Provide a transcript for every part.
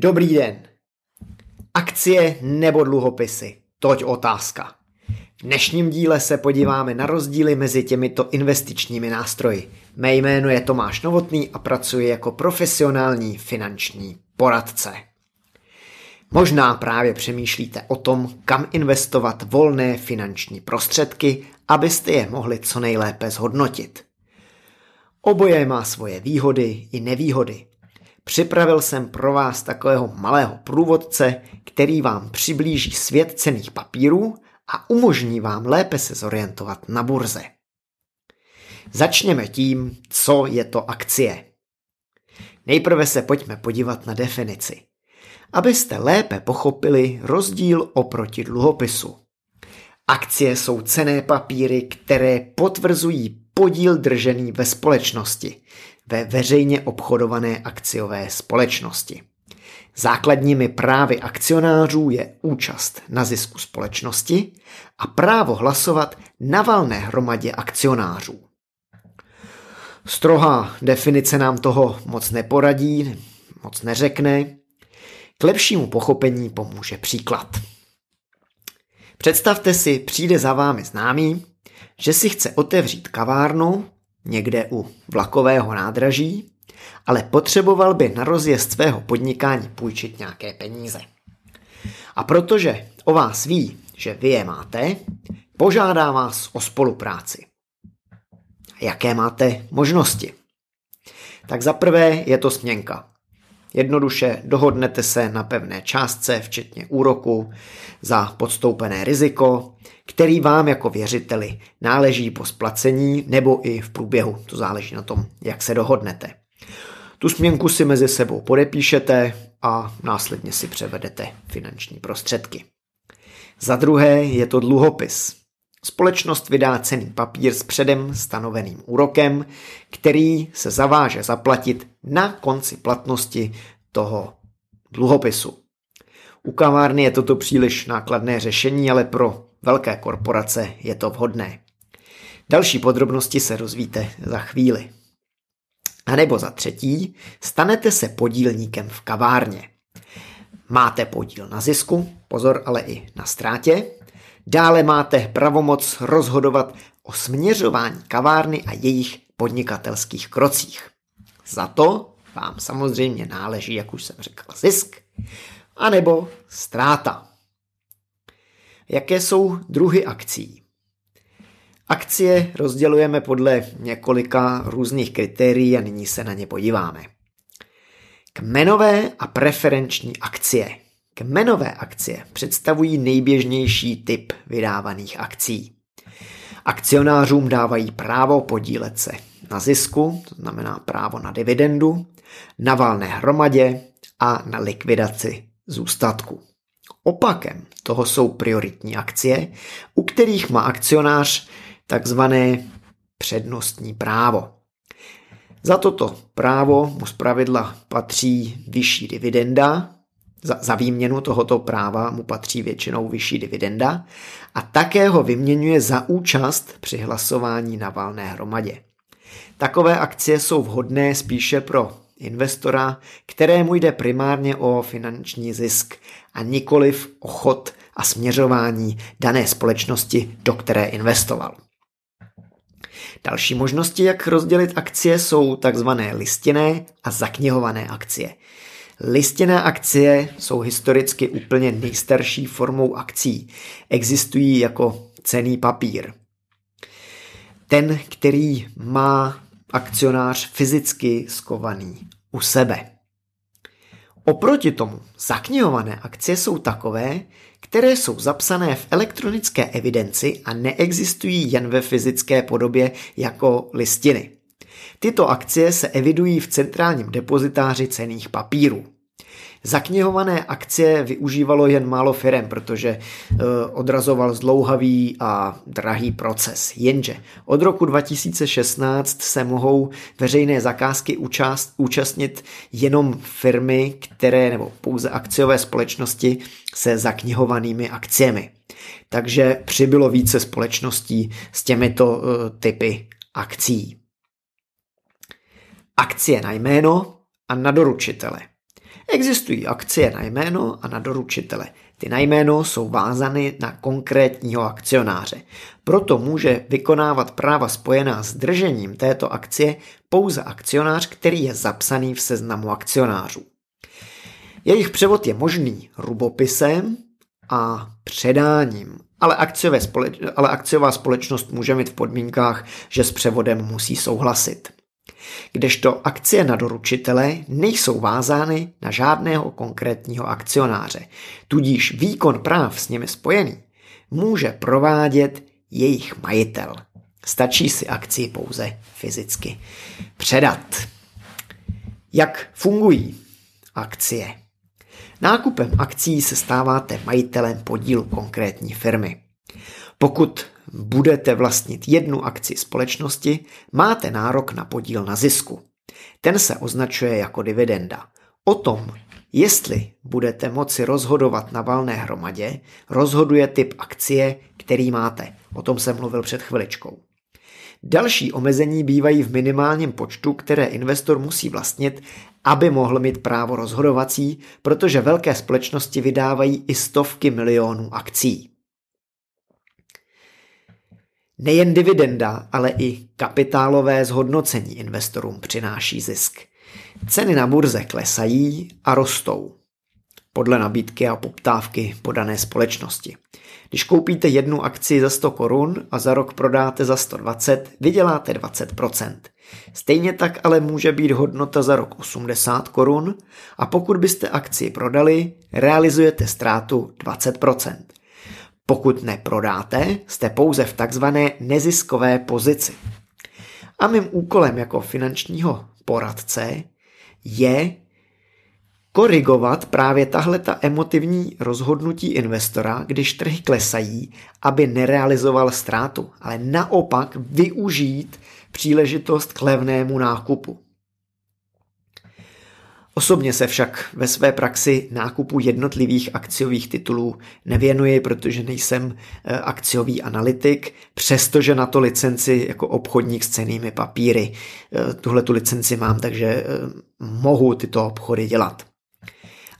Dobrý den. Akcie nebo dluhopisy? Toť otázka. V dnešním díle se podíváme na rozdíly mezi těmito investičními nástroji. Mé jméno je Tomáš Novotný a pracuji jako profesionální finanční poradce. Možná právě přemýšlíte o tom, kam investovat volné finanční prostředky, abyste je mohli co nejlépe zhodnotit. Oboje má svoje výhody i nevýhody. Připravil jsem pro vás takového malého průvodce, který vám přiblíží svět cených papírů a umožní vám lépe se zorientovat na burze. Začněme tím, co je to akcie. Nejprve se pojďme podívat na definici, abyste lépe pochopili rozdíl oproti dluhopisu. Akcie jsou cené papíry, které potvrzují podíl držený ve společnosti, ve veřejně obchodované akciové společnosti. Základními právy akcionářů je účast na zisku společnosti a právo hlasovat na valné hromadě akcionářů. Strohá definice nám toho moc neporadí, moc neřekne. K lepšímu pochopení pomůže příklad. Představte si, přijde za vámi známý, že si chce otevřít kavárnu někde u vlakového nádraží, ale potřeboval by na rozjezd svého podnikání půjčit nějaké peníze. A protože o vás ví, že vy je máte, požádá vás o spolupráci. Jaké máte možnosti? Tak za prvé je to směnka. Jednoduše dohodnete se na pevné částce, včetně úroku, za podstoupené riziko, který vám jako věřiteli náleží po splacení nebo i v průběhu. To záleží na tom, jak se dohodnete. Tu směnku si mezi sebou podepíšete a následně si převedete finanční prostředky. Za druhé je to dluhopis. Společnost vydá cený papír s předem stanoveným úrokem, který se zaváže zaplatit na konci platnosti toho dluhopisu. U kavárny je toto příliš nákladné řešení, ale pro velké korporace je to vhodné. Další podrobnosti se rozvíte za chvíli. A nebo za třetí, stanete se podílníkem v kavárně. Máte podíl na zisku, pozor ale i na ztrátě. Dále máte pravomoc rozhodovat o směřování kavárny a jejich podnikatelských krocích. Za to vám samozřejmě náleží, jak už jsem řekl, zisk, anebo ztráta. Jaké jsou druhy akcí? Akcie rozdělujeme podle několika různých kritérií a nyní se na ně podíváme. Kmenové a preferenční akcie. Kmenové akcie představují nejběžnější typ vydávaných akcí. Akcionářům dávají právo podílet se na zisku, to znamená právo na dividendu, na valné hromadě a na likvidaci zůstatku. Opakem toho jsou prioritní akcie, u kterých má akcionář takzvané přednostní právo. Za toto právo mu zpravidla patří vyšší dividenda, za, za výměnu tohoto práva mu patří většinou vyšší dividenda a také ho vyměňuje za účast při hlasování na valné hromadě. Takové akcie jsou vhodné spíše pro investora, kterému jde primárně o finanční zisk a nikoliv o chod a směřování dané společnosti, do které investoval. Další možnosti, jak rozdělit akcie, jsou takzvané listinné a zaknihované akcie. Listinné akcie jsou historicky úplně nejstarší formou akcí. Existují jako cený papír. Ten, který má akcionář fyzicky skovaný u sebe. Oproti tomu zaknihované akcie jsou takové, které jsou zapsané v elektronické evidenci a neexistují jen ve fyzické podobě jako listiny. Tyto akcie se evidují v centrálním depozitáři cených papírů. Zaknihované akcie využívalo jen málo firem, protože e, odrazoval zdlouhavý a drahý proces. Jenže od roku 2016 se mohou veřejné zakázky účast, účastnit jenom firmy, které nebo pouze akciové společnosti se zaknihovanými akciemi. Takže přibylo více společností s těmito e, typy akcí. Akcie na jméno a na doručitele. Existují akcie na jméno a na doručitele. Ty na jméno jsou vázány na konkrétního akcionáře. Proto může vykonávat práva spojená s držením této akcie pouze akcionář, který je zapsaný v seznamu akcionářů. Jejich převod je možný rubopisem a předáním, ale, akciové společ- ale akciová společnost může mít v podmínkách, že s převodem musí souhlasit. Kdežto akcie na doručitele nejsou vázány na žádného konkrétního akcionáře, tudíž výkon práv s nimi spojený může provádět jejich majitel. Stačí si akci pouze fyzicky předat. Jak fungují akcie? Nákupem akcí se stáváte majitelem podílu konkrétní firmy. Pokud budete vlastnit jednu akci společnosti, máte nárok na podíl na zisku. Ten se označuje jako dividenda. O tom, jestli budete moci rozhodovat na valné hromadě, rozhoduje typ akcie, který máte. O tom jsem mluvil před chviličkou. Další omezení bývají v minimálním počtu, které investor musí vlastnit, aby mohl mít právo rozhodovací, protože velké společnosti vydávají i stovky milionů akcí. Nejen dividenda, ale i kapitálové zhodnocení investorům přináší zisk. Ceny na burze klesají a rostou podle nabídky a poptávky podané společnosti. Když koupíte jednu akci za 100 korun a za rok prodáte za 120, vyděláte 20%. Stejně tak ale může být hodnota za rok 80 korun a pokud byste akci prodali, realizujete ztrátu 20%. Pokud neprodáte, jste pouze v takzvané neziskové pozici. A mým úkolem jako finančního poradce je korigovat právě tahle ta emotivní rozhodnutí investora, když trhy klesají, aby nerealizoval ztrátu, ale naopak využít příležitost k levnému nákupu. Osobně se však ve své praxi nákupu jednotlivých akciových titulů nevěnuji, protože nejsem eh, akciový analytik, přestože na to licenci jako obchodník s cenými papíry. Eh, tuhle tu licenci mám, takže eh, mohu tyto obchody dělat.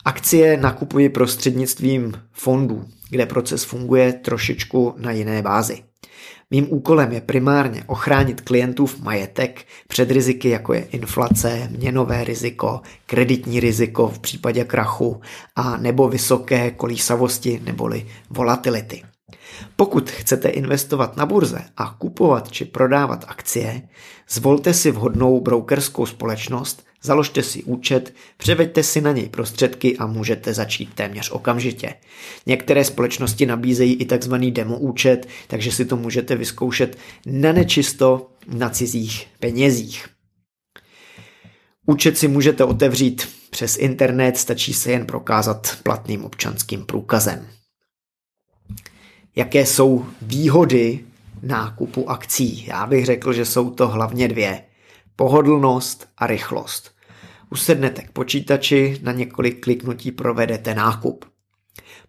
Akcie nakupuji prostřednictvím fondů, kde proces funguje trošičku na jiné bázi. Mým úkolem je primárně ochránit klientův majetek před riziky, jako je inflace, měnové riziko, kreditní riziko v případě krachu a nebo vysoké kolísavosti neboli volatility. Pokud chcete investovat na burze a kupovat či prodávat akcie, zvolte si vhodnou brokerskou společnost, Založte si účet, převeďte si na něj prostředky a můžete začít téměř okamžitě. Některé společnosti nabízejí i tzv. demo účet, takže si to můžete vyzkoušet na nečisto na cizích penězích. Účet si můžete otevřít přes internet, stačí se jen prokázat platným občanským průkazem. Jaké jsou výhody nákupu akcí? Já bych řekl, že jsou to hlavně dvě pohodlnost a rychlost. Usednete k počítači, na několik kliknutí provedete nákup.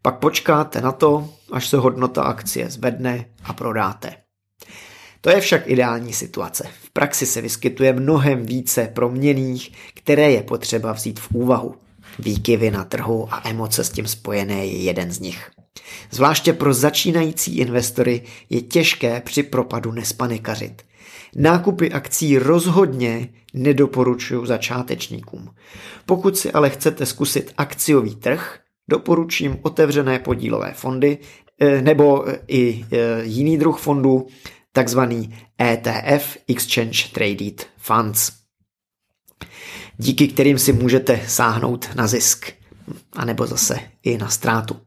Pak počkáte na to, až se hodnota akcie zvedne a prodáte. To je však ideální situace. V praxi se vyskytuje mnohem více proměných, které je potřeba vzít v úvahu. Výkyvy na trhu a emoce s tím spojené je jeden z nich. Zvláště pro začínající investory je těžké při propadu nespanikařit. Nákupy akcí rozhodně nedoporučuju začátečníkům. Pokud si ale chcete zkusit akciový trh, doporučím otevřené podílové fondy eh, nebo eh, i eh, jiný druh fondů, takzvaný ETF Exchange Traded Funds, díky kterým si můžete sáhnout na zisk, anebo zase i na ztrátu.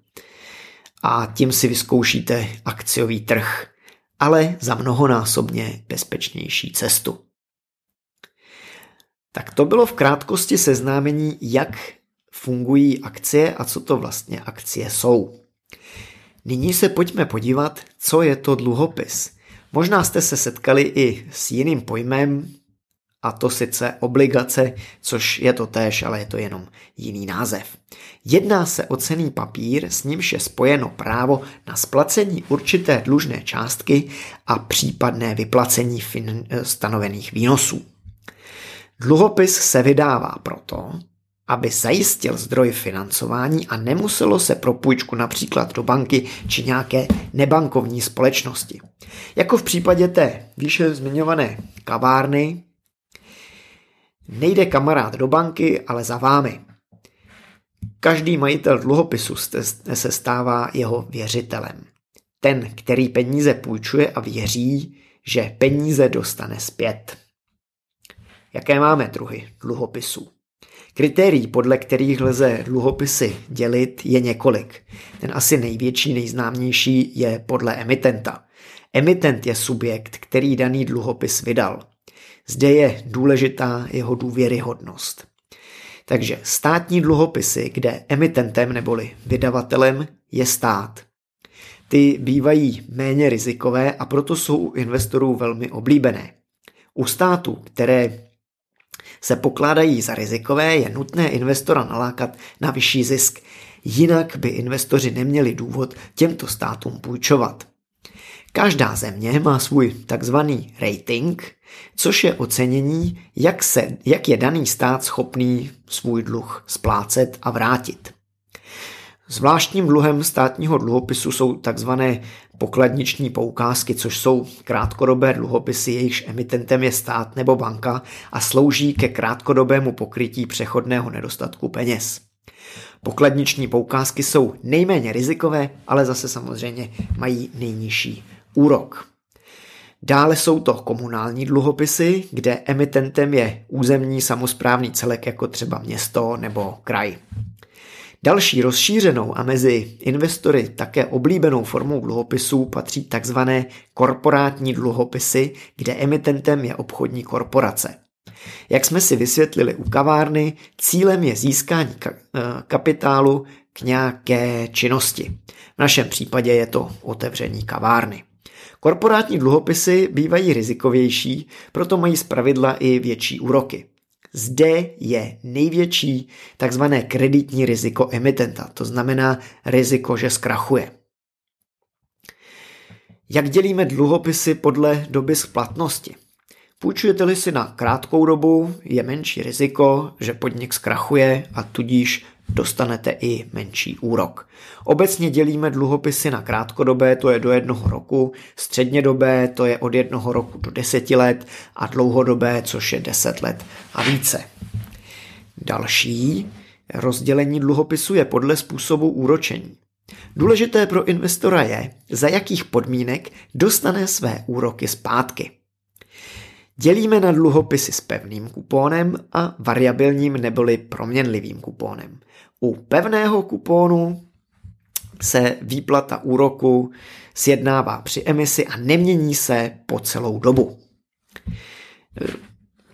A tím si vyzkoušíte akciový trh ale za mnohonásobně bezpečnější cestu. Tak to bylo v krátkosti seznámení, jak fungují akcie a co to vlastně akcie jsou. Nyní se pojďme podívat, co je to dluhopis. Možná jste se setkali i s jiným pojmem, a to sice obligace, což je to též, ale je to jenom jiný název. Jedná se o cený papír, s nímž je spojeno právo na splacení určité dlužné částky a případné vyplacení fin- stanovených výnosů. Dluhopis se vydává proto, aby zajistil zdroj financování a nemuselo se pro půjčku například do banky či nějaké nebankovní společnosti. Jako v případě té výše zmiňované kavárny, nejde kamarád do banky, ale za vámi. Každý majitel dluhopisu se stává jeho věřitelem. Ten, který peníze půjčuje a věří, že peníze dostane zpět. Jaké máme druhy dluhopisů? Kritérií, podle kterých lze dluhopisy dělit, je několik. Ten asi největší, nejznámější je podle emitenta. Emitent je subjekt, který daný dluhopis vydal. Zde je důležitá jeho důvěryhodnost. Takže státní dluhopisy, kde emitentem neboli vydavatelem je stát. Ty bývají méně rizikové a proto jsou u investorů velmi oblíbené. U států, které se pokládají za rizikové, je nutné investora nalákat na vyšší zisk. Jinak by investoři neměli důvod těmto státům půjčovat. Každá země má svůj takzvaný rating, což je ocenění, jak, se, jak je daný stát schopný svůj dluh splácet a vrátit. Zvláštním dluhem státního dluhopisu jsou takzvané pokladniční poukázky, což jsou krátkodobé dluhopisy, jejichž emitentem je stát nebo banka a slouží ke krátkodobému pokrytí přechodného nedostatku peněz. Pokladniční poukázky jsou nejméně rizikové, ale zase samozřejmě mají nejnižší úrok. Dále jsou to komunální dluhopisy, kde emitentem je územní samozprávný celek jako třeba město nebo kraj. Další rozšířenou a mezi investory také oblíbenou formou dluhopisů patří tzv. korporátní dluhopisy, kde emitentem je obchodní korporace. Jak jsme si vysvětlili u kavárny, cílem je získání eh, kapitálu k nějaké činnosti. V našem případě je to otevření kavárny. Korporátní dluhopisy bývají rizikovější, proto mají zpravidla i větší úroky. Zde je největší takzvané kreditní riziko emitenta, to znamená riziko, že zkrachuje. Jak dělíme dluhopisy podle doby splatnosti? Půjčujete-li si na krátkou dobu, je menší riziko, že podnik zkrachuje a tudíž dostanete i menší úrok. Obecně dělíme dluhopisy na krátkodobé, to je do jednoho roku, střednědobé, to je od jednoho roku do deseti let a dlouhodobé, což je deset let a více. Další rozdělení dluhopisu je podle způsobu úročení. Důležité pro investora je, za jakých podmínek dostane své úroky zpátky. Dělíme na dluhopisy s pevným kupónem a variabilním neboli proměnlivým kupónem. U pevného kupónu se výplata úroku sjednává při emisi a nemění se po celou dobu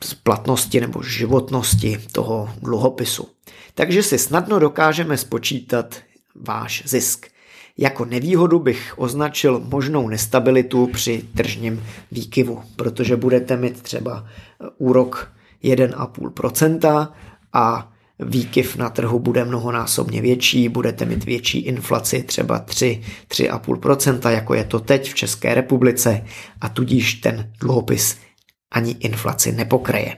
splatnosti nebo životnosti toho dluhopisu. Takže si snadno dokážeme spočítat váš zisk. Jako nevýhodu bych označil možnou nestabilitu při tržním výkyvu, protože budete mít třeba úrok 1,5% a výkyv na trhu bude mnohonásobně větší, budete mít větší inflaci třeba 3, 3,5%, jako je to teď v České republice a tudíž ten dluhopis ani inflaci nepokreje.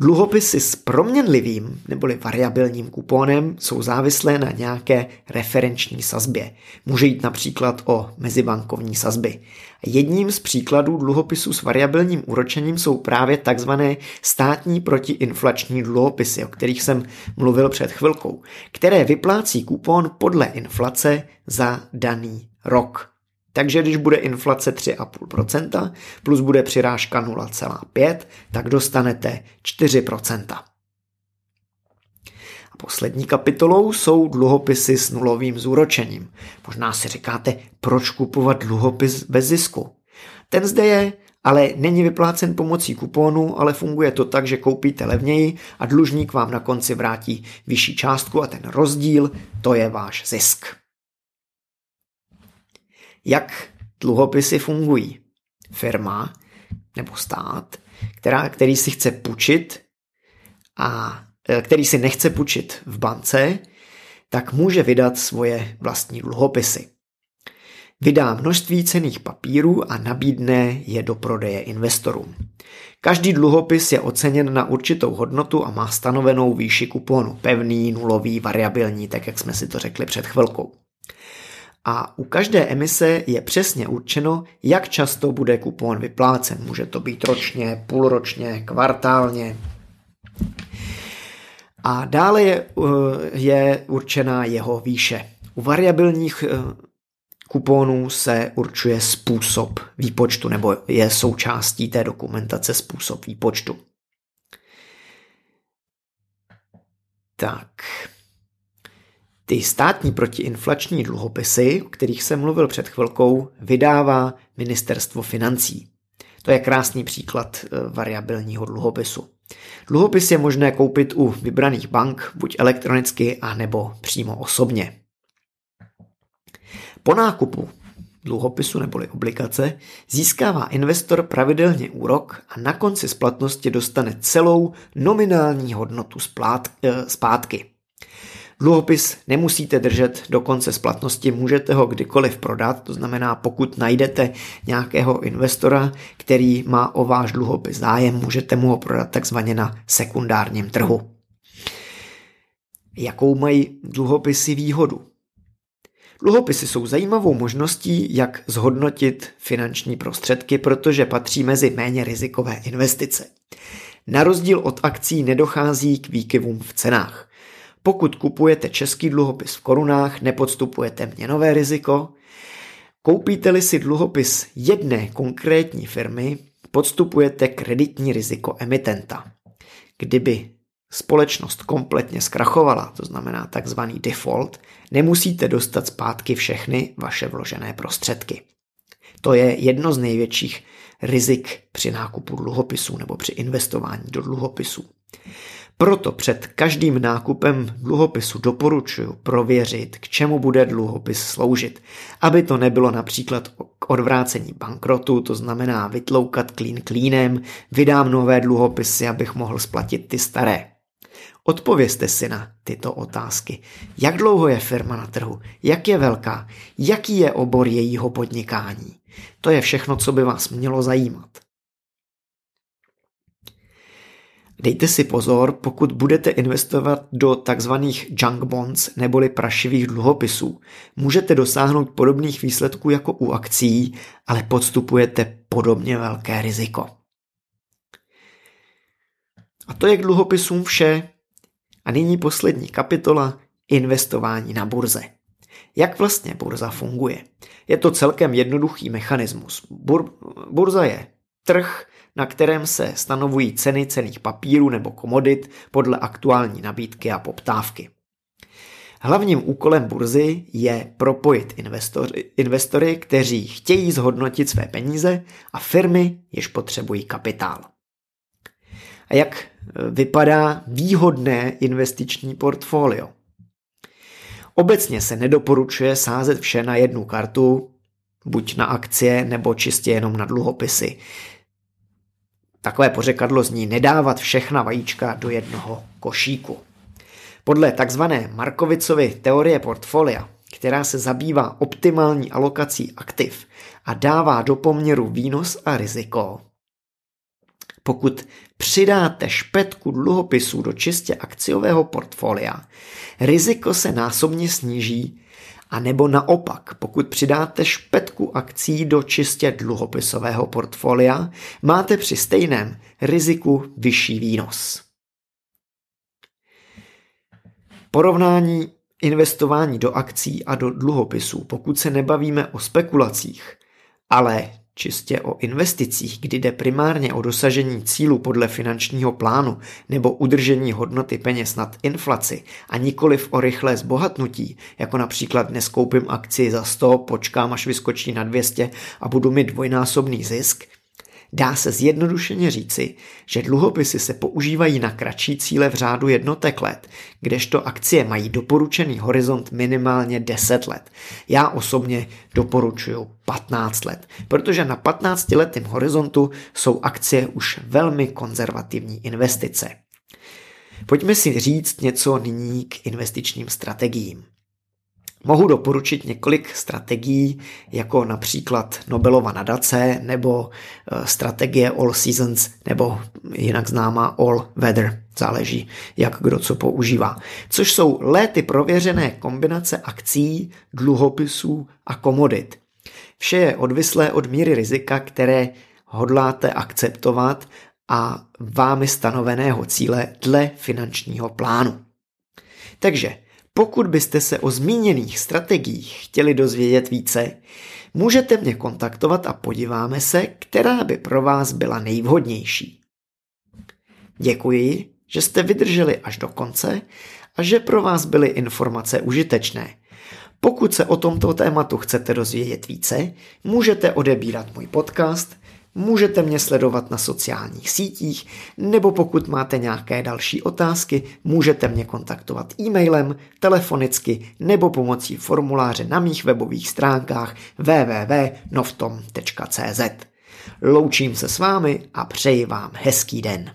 Dluhopisy s proměnlivým neboli variabilním kuponem jsou závislé na nějaké referenční sazbě. Může jít například o mezibankovní sazby. Jedním z příkladů dluhopisů s variabilním úročením jsou právě takzvané státní protiinflační dluhopisy, o kterých jsem mluvil před chvilkou, které vyplácí kupon podle inflace za daný rok. Takže když bude inflace 3,5% plus bude přirážka 0,5, tak dostanete 4%. A poslední kapitolou jsou dluhopisy s nulovým zúročením. Možná si říkáte, proč kupovat dluhopis bez zisku. Ten zde je, ale není vyplácen pomocí kupónu, ale funguje to tak, že koupíte levněji a dlužník vám na konci vrátí vyšší částku a ten rozdíl to je váš zisk jak dluhopisy fungují. Firma nebo stát, která, který si chce půjčit a e, který si nechce půjčit v bance, tak může vydat svoje vlastní dluhopisy. Vydá množství cených papírů a nabídne je do prodeje investorům. Každý dluhopis je oceněn na určitou hodnotu a má stanovenou výši kuponu, pevný, nulový, variabilní, tak jak jsme si to řekli před chvilkou. A u každé emise je přesně určeno, jak často bude kupon vyplácen. Může to být ročně, půlročně, kvartálně. A dále je, je určená jeho výše. U variabilních kuponů se určuje způsob výpočtu, nebo je součástí té dokumentace způsob výpočtu. Tak. Ty státní protiinflační dluhopisy, o kterých jsem mluvil před chvilkou, vydává ministerstvo financí. To je krásný příklad eh, variabilního dluhopisu. Dluhopis je možné koupit u vybraných bank buď elektronicky, a nebo přímo osobně. Po nákupu dluhopisu neboli obligace získává investor pravidelně úrok a na konci splatnosti dostane celou nominální hodnotu eh, zpátky. Dluhopis nemusíte držet do konce splatnosti, můžete ho kdykoliv prodat, to znamená, pokud najdete nějakého investora, který má o váš dluhopis zájem, můžete mu ho prodat takzvaně na sekundárním trhu. Jakou mají dluhopisy výhodu? Dluhopisy jsou zajímavou možností, jak zhodnotit finanční prostředky, protože patří mezi méně rizikové investice. Na rozdíl od akcí nedochází k výkyvům v cenách. Pokud kupujete český dluhopis v korunách, nepodstupujete měnové riziko. Koupíte-li si dluhopis jedné konkrétní firmy, podstupujete kreditní riziko emitenta. Kdyby společnost kompletně zkrachovala, to znamená takzvaný default, nemusíte dostat zpátky všechny vaše vložené prostředky. To je jedno z největších rizik při nákupu dluhopisů nebo při investování do dluhopisů. Proto před každým nákupem dluhopisu doporučuji prověřit, k čemu bude dluhopis sloužit, aby to nebylo například k odvrácení bankrotu, to znamená vytloukat klín klínem, vydám nové dluhopisy, abych mohl splatit ty staré. Odpovězte si na tyto otázky. Jak dlouho je firma na trhu? Jak je velká? Jaký je obor jejího podnikání? To je všechno, co by vás mělo zajímat. Dejte si pozor, pokud budete investovat do takzvaných junk bonds neboli prašivých dluhopisů. Můžete dosáhnout podobných výsledků jako u akcí, ale podstupujete podobně velké riziko. A to je k dluhopisům vše. A nyní poslední kapitola investování na burze. Jak vlastně burza funguje? Je to celkem jednoduchý mechanismus. Bur, burza je trh, na kterém se stanovují ceny cených papírů nebo komodit podle aktuální nabídky a poptávky. Hlavním úkolem burzy je propojit investory, investory, kteří chtějí zhodnotit své peníze a firmy, jež potřebují kapitál. A jak vypadá výhodné investiční portfolio. Obecně se nedoporučuje sázet vše na jednu kartu, buď na akcie nebo čistě jenom na dluhopisy. Takové pořekadlo zní nedávat všechna vajíčka do jednoho košíku. Podle takzvané Markovicovy teorie portfolia, která se zabývá optimální alokací aktiv a dává do poměru výnos a riziko, pokud přidáte špetku dluhopisů do čistě akciového portfolia, riziko se násobně sníží, a nebo naopak, pokud přidáte špetku akcí do čistě dluhopisového portfolia, máte při stejném riziku vyšší výnos. Porovnání investování do akcí a do dluhopisů, pokud se nebavíme o spekulacích, ale čistě o investicích, kdy jde primárně o dosažení cílu podle finančního plánu nebo udržení hodnoty peněz nad inflaci a nikoliv o rychlé zbohatnutí, jako například dnes koupím akci za 100, počkám až vyskočí na 200 a budu mít dvojnásobný zisk – Dá se zjednodušeně říci, že dluhopisy se používají na kratší cíle v řádu jednotek let, kdežto akcie mají doporučený horizont minimálně 10 let. Já osobně doporučuju 15 let, protože na 15 letém horizontu jsou akcie už velmi konzervativní investice. Pojďme si říct něco nyní k investičním strategiím. Mohu doporučit několik strategií, jako například Nobelova nadace nebo eh, strategie All Seasons nebo jinak známá All Weather, záleží, jak kdo co používá, což jsou léty prověřené kombinace akcí, dluhopisů a komodit. Vše je odvislé od míry rizika, které hodláte akceptovat a vámi stanoveného cíle dle finančního plánu. Takže pokud byste se o zmíněných strategiích chtěli dozvědět více, můžete mě kontaktovat a podíváme se, která by pro vás byla nejvhodnější. Děkuji, že jste vydrželi až do konce a že pro vás byly informace užitečné. Pokud se o tomto tématu chcete dozvědět více, můžete odebírat můj podcast – Můžete mě sledovat na sociálních sítích, nebo pokud máte nějaké další otázky, můžete mě kontaktovat e-mailem, telefonicky nebo pomocí formuláře na mých webových stránkách www.novtom.cz. Loučím se s vámi a přeji vám hezký den.